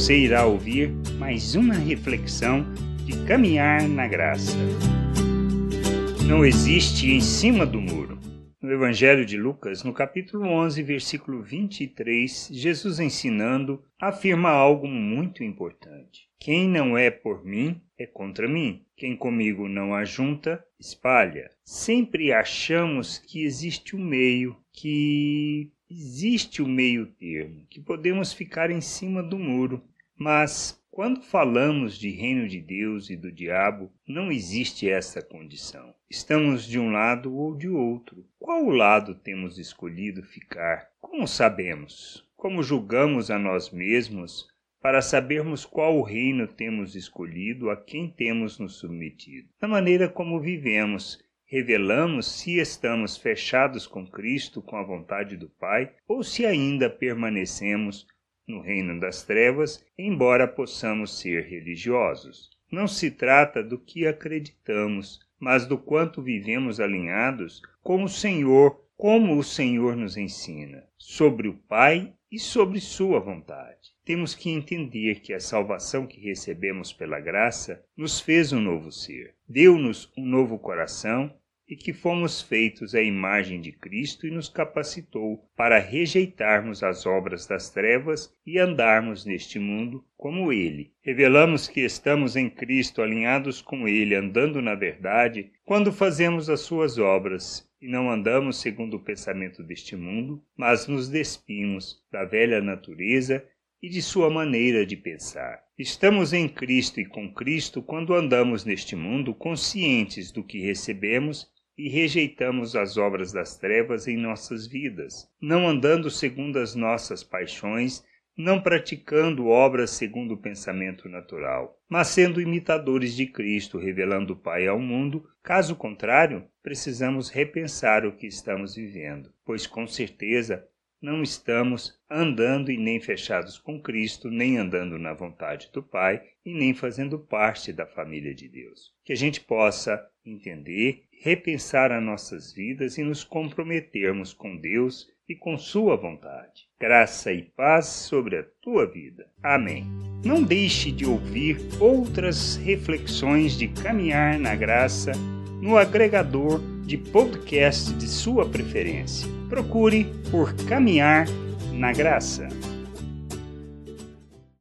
Você irá ouvir mais uma reflexão de caminhar na graça. Não existe em cima do muro. No Evangelho de Lucas, no capítulo 11, versículo 23, Jesus ensinando afirma algo muito importante. Quem não é por mim é contra mim. Quem comigo não ajunta, espalha. Sempre achamos que existe um meio, que existe o um meio termo, que podemos ficar em cima do muro. Mas quando falamos de reino de Deus e do diabo, não existe essa condição. Estamos de um lado ou de outro. Qual lado temos escolhido ficar? Como sabemos? Como julgamos a nós mesmos para sabermos qual reino temos escolhido, a quem temos nos submetido? Da maneira como vivemos, revelamos se estamos fechados com Cristo, com a vontade do Pai, ou se ainda permanecemos no reino das trevas, embora possamos ser religiosos. Não se trata do que acreditamos, mas do quanto vivemos alinhados com o Senhor, como o Senhor nos ensina, sobre o Pai e sobre Sua vontade. Temos que entender que a salvação que recebemos pela graça nos fez um novo ser, deu-nos um novo coração e que fomos feitos à imagem de Cristo e nos capacitou para rejeitarmos as obras das trevas e andarmos neste mundo como Ele. Revelamos que estamos em Cristo alinhados com Ele, andando na verdade, quando fazemos as Suas obras e não andamos segundo o pensamento deste mundo, mas nos despimos da velha natureza e de sua maneira de pensar. Estamos em Cristo e com Cristo quando andamos neste mundo conscientes do que recebemos e rejeitamos as obras das trevas em nossas vidas, não andando segundo as nossas paixões, não praticando obras segundo o pensamento natural, mas sendo imitadores de Cristo, revelando o Pai ao mundo. Caso contrário, precisamos repensar o que estamos vivendo, pois com certeza não estamos andando e nem fechados com Cristo, nem andando na vontade do Pai e nem fazendo parte da família de Deus. Que a gente possa entender, repensar as nossas vidas e nos comprometermos com Deus e com Sua vontade. Graça e paz sobre a tua vida. Amém. Não deixe de ouvir outras reflexões de caminhar na graça no agregador de podcast de sua preferência. Procure por Caminhar na Graça.